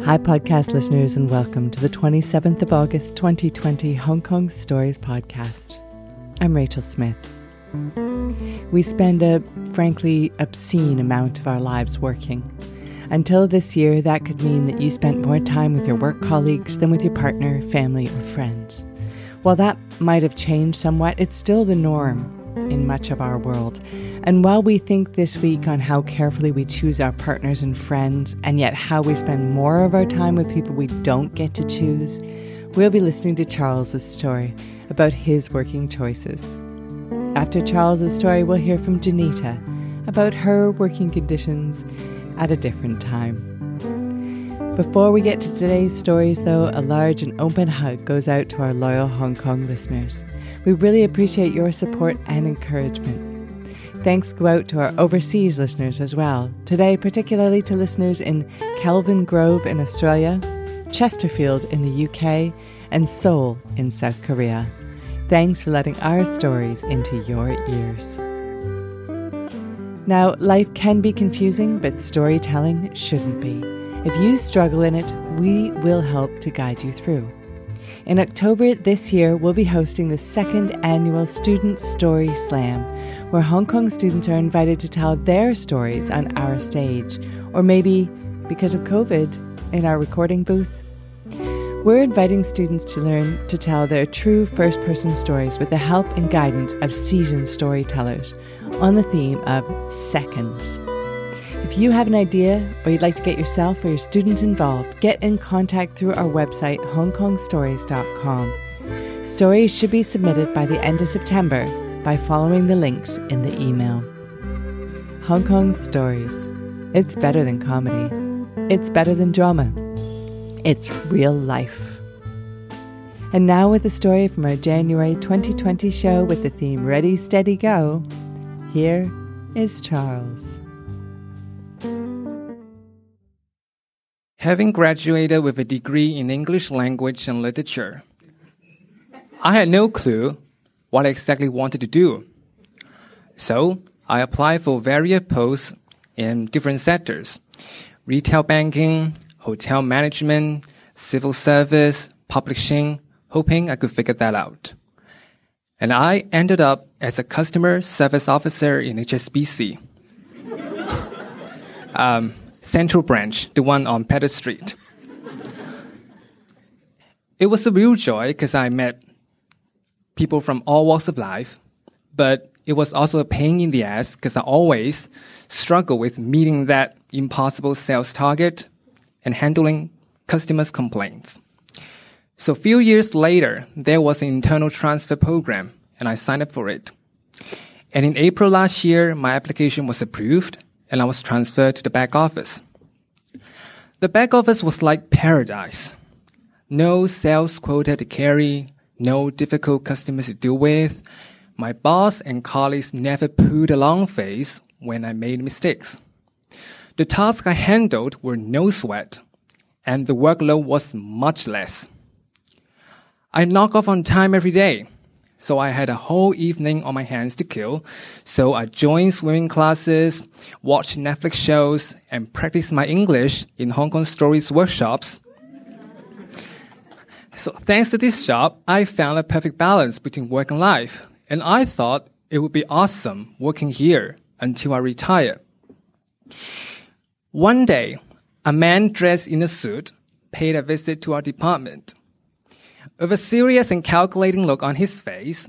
Hi, podcast listeners, and welcome to the 27th of August 2020 Hong Kong Stories podcast. I'm Rachel Smith. We spend a frankly obscene amount of our lives working. Until this year, that could mean that you spent more time with your work colleagues than with your partner, family, or friends. While that might have changed somewhat, it's still the norm in much of our world. And while we think this week on how carefully we choose our partners and friends, and yet how we spend more of our time with people we don't get to choose, we'll be listening to Charles's story about his working choices. After Charles's story, we'll hear from Janita about her working conditions at a different time. Before we get to today's stories, though, a large and open hug goes out to our loyal Hong Kong listeners. We really appreciate your support and encouragement. Thanks go out to our overseas listeners as well, today, particularly to listeners in Kelvin Grove in Australia, Chesterfield in the UK, and Seoul in South Korea. Thanks for letting our stories into your ears. Now, life can be confusing, but storytelling shouldn't be. If you struggle in it, we will help to guide you through. In October this year, we'll be hosting the second annual Student Story Slam, where Hong Kong students are invited to tell their stories on our stage, or maybe because of COVID, in our recording booth. We're inviting students to learn to tell their true first person stories with the help and guidance of seasoned storytellers on the theme of seconds. If you have an idea or you'd like to get yourself or your students involved, get in contact through our website, hongkongstories.com. Stories should be submitted by the end of September by following the links in the email. Hong Kong Stories. It's better than comedy. It's better than drama. It's real life. And now, with a story from our January 2020 show with the theme Ready, Steady, Go, here is Charles. Having graduated with a degree in English language and literature, I had no clue what I exactly wanted to do. So I applied for various posts in different sectors retail banking, hotel management, civil service, publishing, hoping I could figure that out. And I ended up as a customer service officer in HSBC. um, Central Branch, the one on Pedder Street. It was a real joy because I met people from all walks of life, but it was also a pain in the ass because I always struggle with meeting that impossible sales target and handling customers' complaints. So a few years later, there was an internal transfer program and I signed up for it. And in April last year, my application was approved and I was transferred to the back office. The back office was like paradise. No sales quota to carry, no difficult customers to deal with. My boss and colleagues never pulled a long face when I made mistakes. The tasks I handled were no sweat, and the workload was much less. I knock off on time every day, so I had a whole evening on my hands to kill. So I joined swimming classes, watched Netflix shows, and practiced my English in Hong Kong Stories workshops. So thanks to this job, I found a perfect balance between work and life. And I thought it would be awesome working here until I retire. One day, a man dressed in a suit paid a visit to our department. With a serious and calculating look on his face,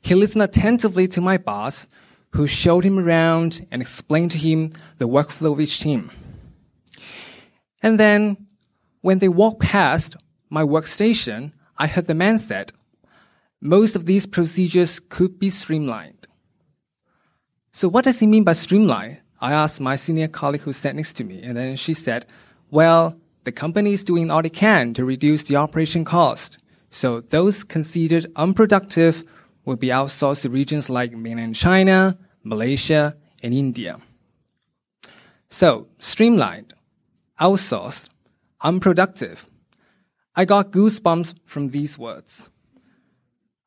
he listened attentively to my boss, who showed him around and explained to him the workflow of each team. And then, when they walked past my workstation, I heard the man said, most of these procedures could be streamlined. So what does he mean by streamline? I asked my senior colleague who sat next to me, and then she said, well, the company is doing all it can to reduce the operation cost. So those considered unproductive will be outsourced to regions like mainland China, Malaysia, and India. So, streamlined, outsourced, unproductive. I got goosebumps from these words.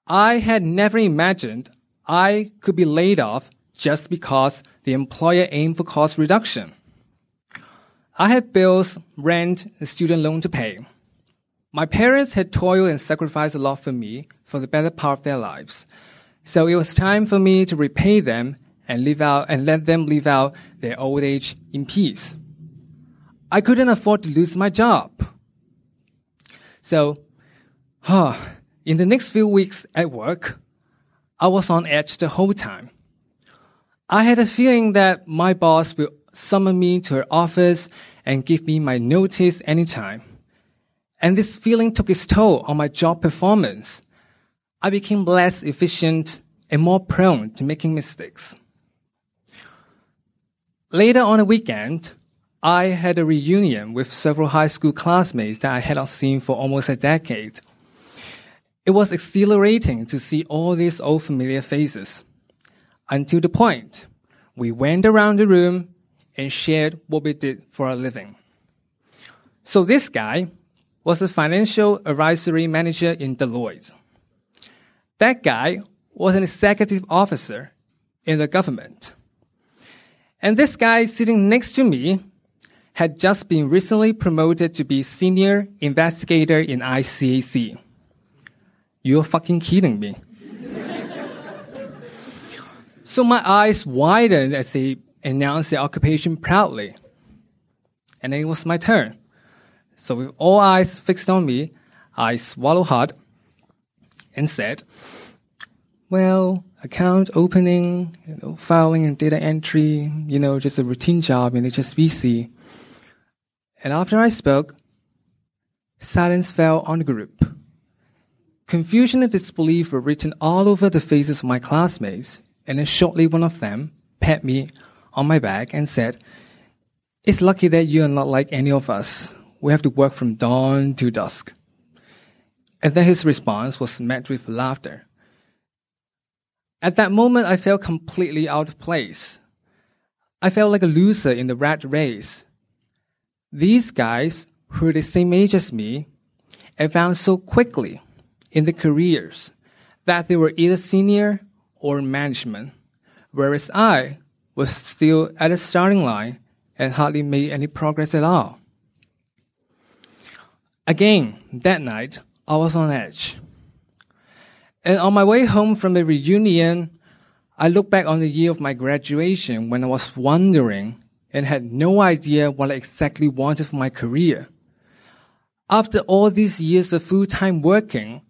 I had never imagined I could be laid off just because the employer aimed for cost reduction. I had bills, rent, and student loan to pay. My parents had toiled and sacrificed a lot for me for the better part of their lives. So it was time for me to repay them and live out and let them live out their old age in peace. I couldn't afford to lose my job. So, huh, in the next few weeks at work, I was on edge the whole time. I had a feeling that my boss will summon me to her office and give me my notice anytime. And this feeling took its toll on my job performance. I became less efficient and more prone to making mistakes. Later on the weekend, I had a reunion with several high school classmates that I had not seen for almost a decade. It was exhilarating to see all these old familiar faces. Until the point, we went around the room and shared what we did for a living. So this guy was a financial advisory manager in Deloitte. That guy was an executive officer in the government. And this guy sitting next to me had just been recently promoted to be senior investigator in ICAC. You're fucking kidding me. so my eyes widened as they announced their occupation proudly. And then it was my turn. So with all eyes fixed on me, I swallowed hard and said, well, account opening, you know, filing and data entry, you know, just a routine job in HSBC. And after I spoke, silence fell on the group. Confusion and disbelief were written all over the faces of my classmates, and then shortly one of them pat me on my back and said, It's lucky that you are not like any of us. We have to work from dawn to dusk. And then his response was met with laughter. At that moment, I felt completely out of place. I felt like a loser in the rat race. These guys, who are the same age as me, advanced so quickly in their careers that they were either senior or management, whereas I was still at the starting line and hardly made any progress at all. Again, that night, I was on edge. And on my way home from the reunion, I look back on the year of my graduation when I was wondering and had no idea what I exactly wanted for my career. After all these years of full time working,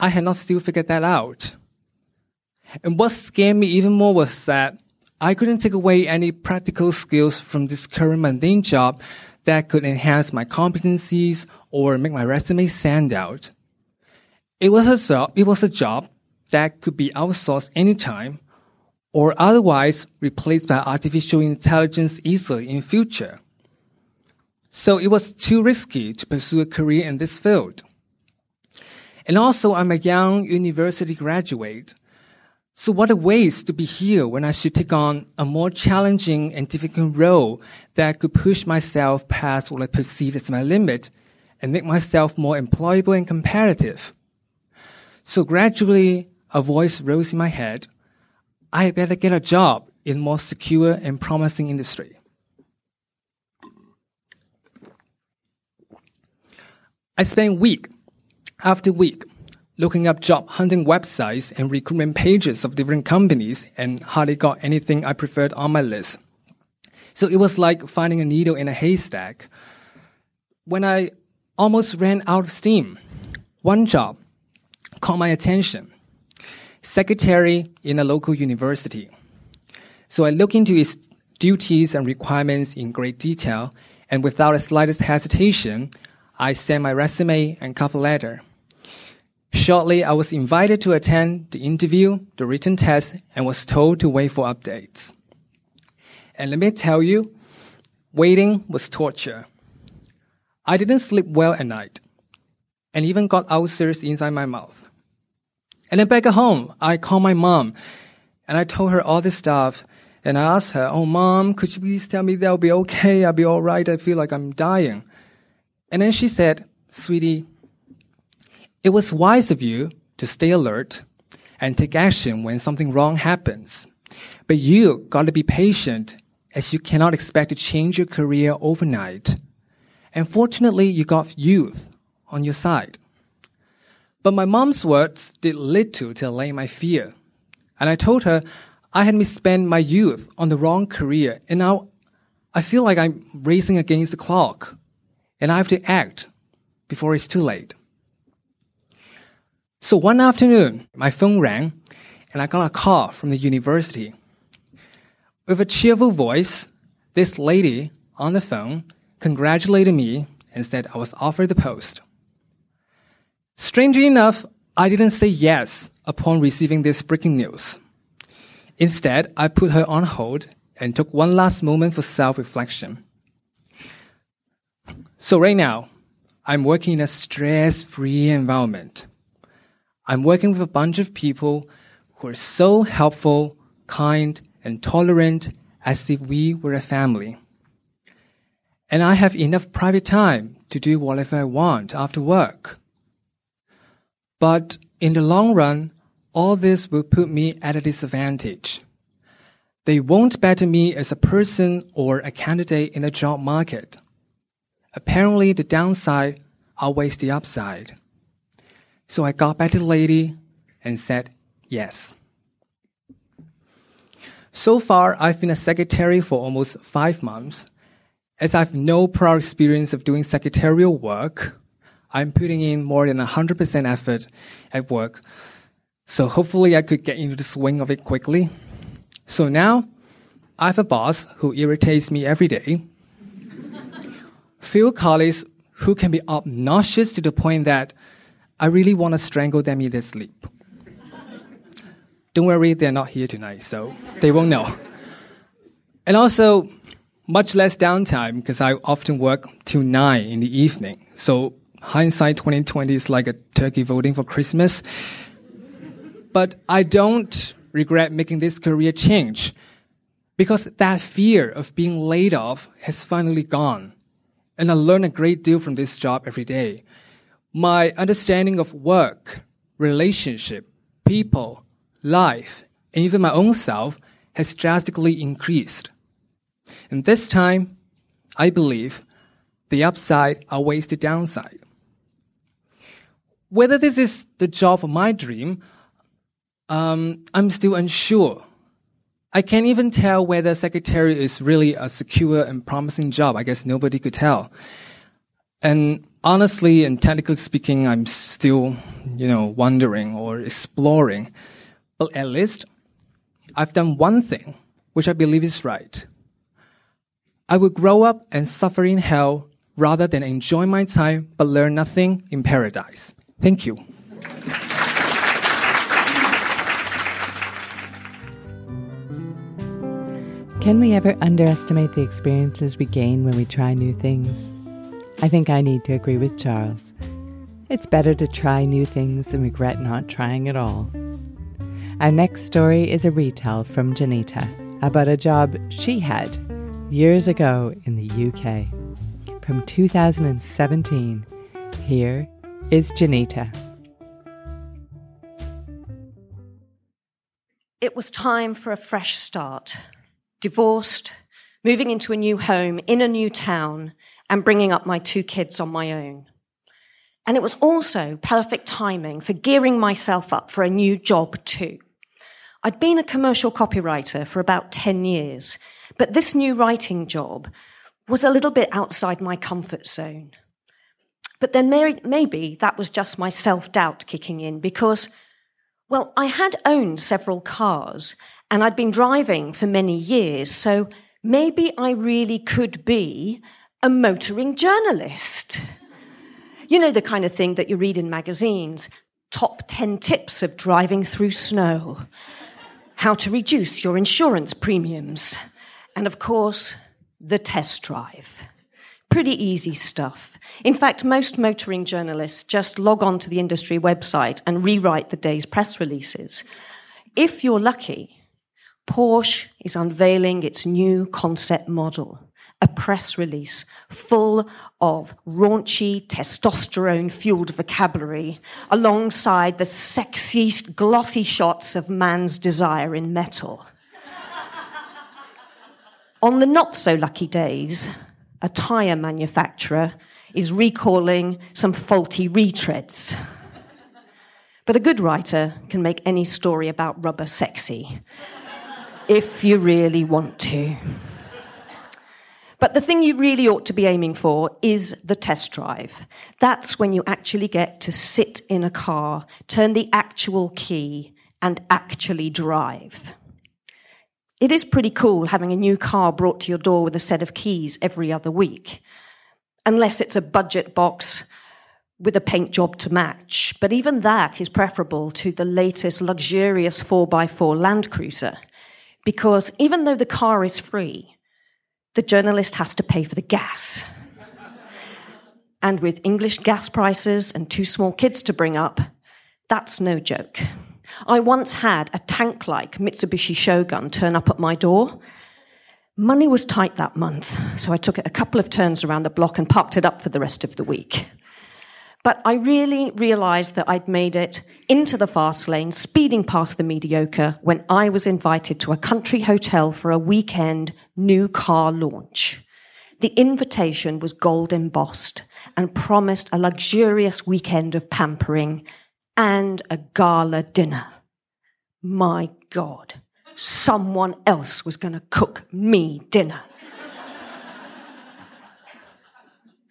I had not still figured that out. And what scared me even more was that I couldn't take away any practical skills from this current mundane job that could enhance my competencies or make my resume stand out. It was a job, it was a job that could be outsourced anytime or otherwise replaced by artificial intelligence easily in future. So it was too risky to pursue a career in this field. And also I'm a young university graduate so what a waste to be here when I should take on a more challenging and difficult role that could push myself past what I perceive as my limit and make myself more employable and competitive. So gradually, a voice rose in my head. I better get a job in more secure and promising industry. I spent week after week looking up job hunting websites and recruitment pages of different companies and hardly got anything I preferred on my list. So it was like finding a needle in a haystack. When I almost ran out of steam, one job caught my attention. Secretary in a local university. So I looked into its duties and requirements in great detail, and without the slightest hesitation, I sent my resume and cover letter. Shortly, I was invited to attend the interview, the written test, and was told to wait for updates. And let me tell you, waiting was torture. I didn't sleep well at night, and even got ulcers inside my mouth. And then back at home, I called my mom, and I told her all this stuff, and I asked her, "Oh, mom, could you please tell me that I'll be okay? I'll be all right. I feel like I'm dying." And then she said, "Sweetie, it was wise of you to stay alert and take action when something wrong happens. But you got to be patient as you cannot expect to change your career overnight. And fortunately, you got youth on your side. But my mom's words did little to allay my fear. And I told her I had misspent my youth on the wrong career, and now I feel like I'm racing against the clock, and I have to act before it's too late. So one afternoon, my phone rang, and I got a call from the university. With a cheerful voice, this lady on the phone congratulated me and said I was offered the post. Strangely enough, I didn't say yes upon receiving this breaking news. Instead, I put her on hold and took one last moment for self reflection. So, right now, I'm working in a stress free environment. I'm working with a bunch of people who are so helpful, kind, and tolerant as if we were a family. And I have enough private time to do whatever I want after work. But in the long run, all this will put me at a disadvantage. They won't better me as a person or a candidate in the job market. Apparently, the downside outweighs the upside. So I got back to the lady and said yes. So far, I've been a secretary for almost five months. As I've no prior experience of doing secretarial work, I'm putting in more than 100% effort at work. So hopefully I could get into the swing of it quickly. So now I have a boss who irritates me every day. Few colleagues who can be obnoxious to the point that I really want to strangle them in their sleep. Don't worry, they're not here tonight, so they won't know. And also, much less downtime because I often work till 9 in the evening. So hindsight 2020 is like a turkey voting for Christmas. But I don't regret making this career change because that fear of being laid off has finally gone. And I learn a great deal from this job every day. My understanding of work, relationship, people, life, and even my own self has drastically increased. And this time, I believe the upside outweighs the downside. Whether this is the job of my dream, um, I'm still unsure. I can't even tell whether secretary is really a secure and promising job. I guess nobody could tell. And honestly and technically speaking, I'm still, you know, wondering or exploring. But at least I've done one thing which I believe is right. I will grow up and suffer in hell rather than enjoy my time but learn nothing in paradise. Thank you. Can we ever underestimate the experiences we gain when we try new things? I think I need to agree with Charles. It's better to try new things than regret not trying at all. Our next story is a retell from Janita about a job she had years ago in the UK. From 2017, here is Janita. It was time for a fresh start. Divorced, moving into a new home in a new town, and bringing up my two kids on my own. And it was also perfect timing for gearing myself up for a new job too. I'd been a commercial copywriter for about 10 years, but this new writing job was a little bit outside my comfort zone. But then maybe that was just my self doubt kicking in because, well, I had owned several cars and I'd been driving for many years, so maybe I really could be a motoring journalist. You know, the kind of thing that you read in magazines top 10 tips of driving through snow, how to reduce your insurance premiums, and of course, the test drive. Pretty easy stuff. In fact, most motoring journalists just log on to the industry website and rewrite the day's press releases. If you're lucky, Porsche is unveiling its new concept model a press release full of raunchy, testosterone fueled vocabulary alongside the sexiest, glossy shots of man's desire in metal. On the not so lucky days, a tyre manufacturer is recalling some faulty retreads. But a good writer can make any story about rubber sexy, if you really want to. But the thing you really ought to be aiming for is the test drive. That's when you actually get to sit in a car, turn the actual key, and actually drive. It is pretty cool having a new car brought to your door with a set of keys every other week, unless it's a budget box with a paint job to match. But even that is preferable to the latest luxurious 4x4 Land Cruiser, because even though the car is free, the journalist has to pay for the gas. and with English gas prices and two small kids to bring up, that's no joke. I once had a tank like Mitsubishi Shogun turn up at my door. Money was tight that month, so I took it a couple of turns around the block and parked it up for the rest of the week. But I really realized that I'd made it into the fast lane, speeding past the mediocre, when I was invited to a country hotel for a weekend new car launch. The invitation was gold embossed and promised a luxurious weekend of pampering and a gala dinner. My God, someone else was going to cook me dinner.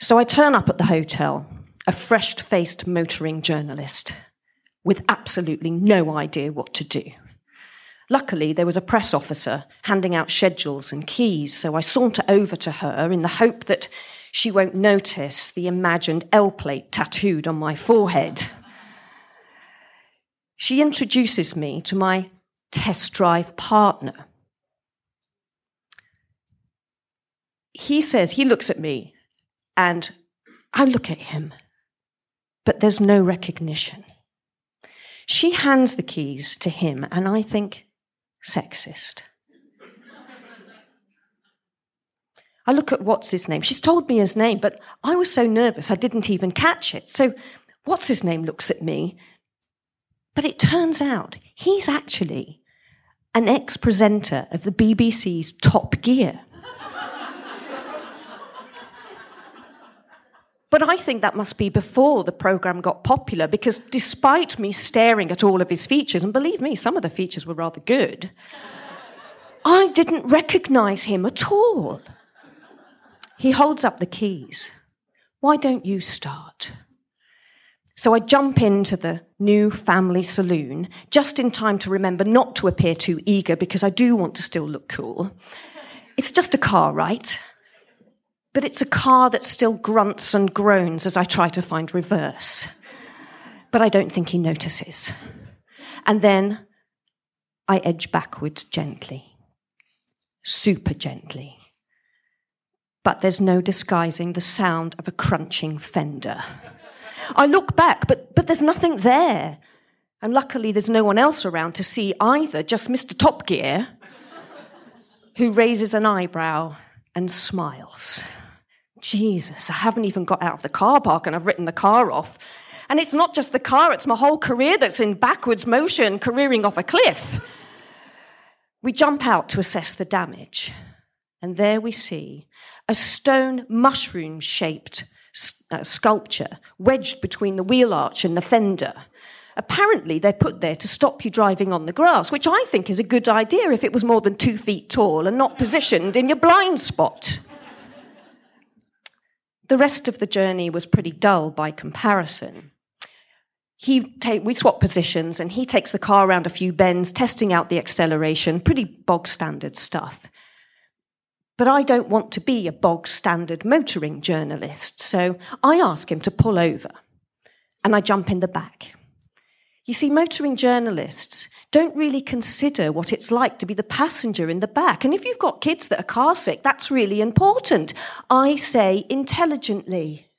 so I turn up at the hotel a fresh faced motoring journalist with absolutely no idea what to do. Luckily, there was a press officer handing out schedules and keys, so I saunter over to her in the hope that she won't notice the imagined L plate tattooed on my forehead. She introduces me to my test drive partner. He says, he looks at me, and I look at him but there's no recognition. She hands the keys to him, and I think, sexist. I look at what's his name. She's told me his name, but I was so nervous I didn't even catch it. So, what's his name looks at me, but it turns out he's actually an ex presenter of the BBC's Top Gear. But I think that must be before the program got popular because despite me staring at all of his features, and believe me, some of the features were rather good, I didn't recognize him at all. He holds up the keys. Why don't you start? So I jump into the new family saloon just in time to remember not to appear too eager because I do want to still look cool. It's just a car, right? But it's a car that still grunts and groans as I try to find reverse. But I don't think he notices. And then I edge backwards gently, super gently. But there's no disguising the sound of a crunching fender. I look back, but, but there's nothing there. And luckily, there's no one else around to see either, just Mr. Top Gear, who raises an eyebrow and smiles. Jesus, I haven't even got out of the car park and I've written the car off. And it's not just the car, it's my whole career that's in backwards motion, careering off a cliff. We jump out to assess the damage. And there we see a stone mushroom shaped uh, sculpture wedged between the wheel arch and the fender. Apparently, they're put there to stop you driving on the grass, which I think is a good idea if it was more than two feet tall and not positioned in your blind spot. The rest of the journey was pretty dull by comparison. He take, we swap positions and he takes the car around a few bends, testing out the acceleration, pretty bog standard stuff. But I don't want to be a bog standard motoring journalist, so I ask him to pull over and I jump in the back. You see, motoring journalists don't really consider what it's like to be the passenger in the back. And if you've got kids that are car sick, that's really important. I say intelligently.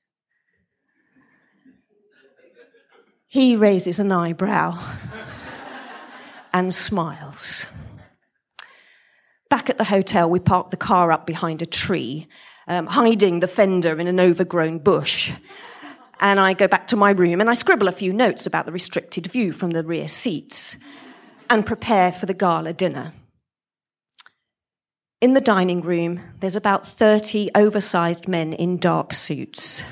He raises an eyebrow and smiles. Back at the hotel, we parked the car up behind a tree, um, hiding the fender in an overgrown bush and I go back to my room and I scribble a few notes about the restricted view from the rear seats and prepare for the gala dinner. In the dining room, there's about 30 oversized men in dark suits,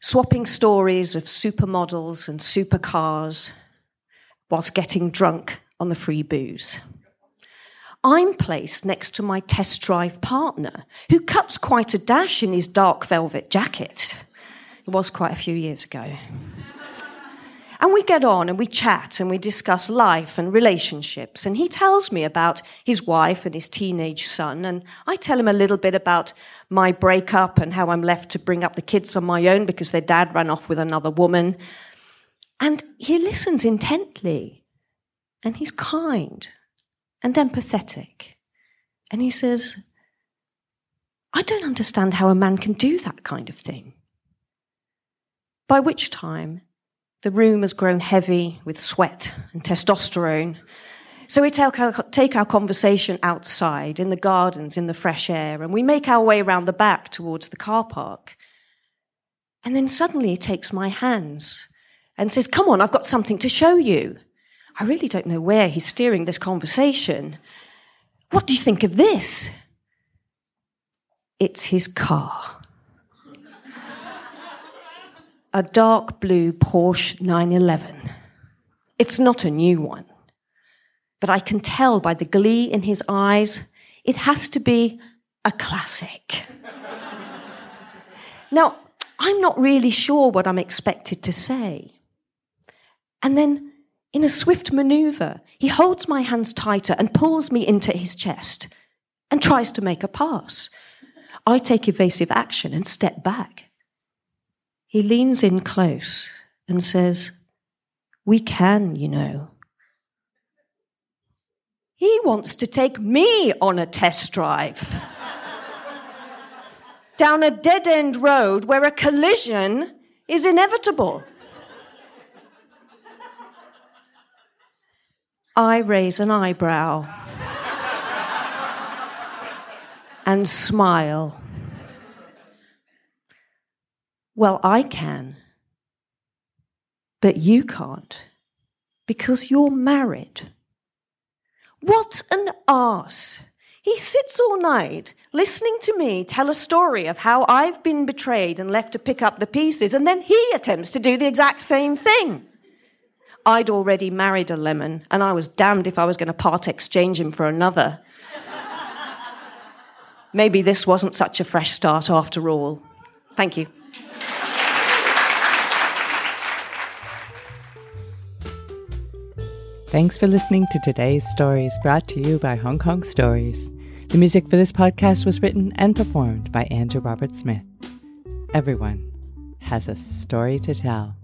swapping stories of supermodels and supercars whilst getting drunk on the free booze. I'm placed next to my test drive partner, who cuts quite a dash in his dark velvet jacket. It was quite a few years ago. And we get on and we chat and we discuss life and relationships. And he tells me about his wife and his teenage son. And I tell him a little bit about my breakup and how I'm left to bring up the kids on my own because their dad ran off with another woman. And he listens intently. And he's kind and empathetic. And he says, I don't understand how a man can do that kind of thing. By which time, the room has grown heavy with sweat and testosterone. So we take our, conversation outside, in the gardens, in the fresh air, and we make our way around the back towards the car park. And then suddenly he takes my hands and says, Come on, I've got something to show you. I really don't know where he's steering this conversation. What do you think of this? It's his car a dark blue Porsche 911. It's not a new one, but I can tell by the glee in his eyes it has to be a classic. now, I'm not really sure what I'm expected to say. And then, in a swift maneuver, he holds my hands tighter and pulls me into his chest and tries to make a pass. I take evasive action and step back. He leans in close and says, We can, you know. He wants to take me on a test drive. Down a dead end road where a collision is inevitable. I raise an eyebrow and smile. Well, I can. But you can't because you're married. What an ass. He sits all night listening to me tell a story of how I've been betrayed and left to pick up the pieces, and then he attempts to do the exact same thing. I'd already married a lemon, and I was damned if I was going to part exchange him for another. Maybe this wasn't such a fresh start after all. Thank you. Thanks for listening to today's stories brought to you by Hong Kong Stories. The music for this podcast was written and performed by Andrew Robert Smith. Everyone has a story to tell.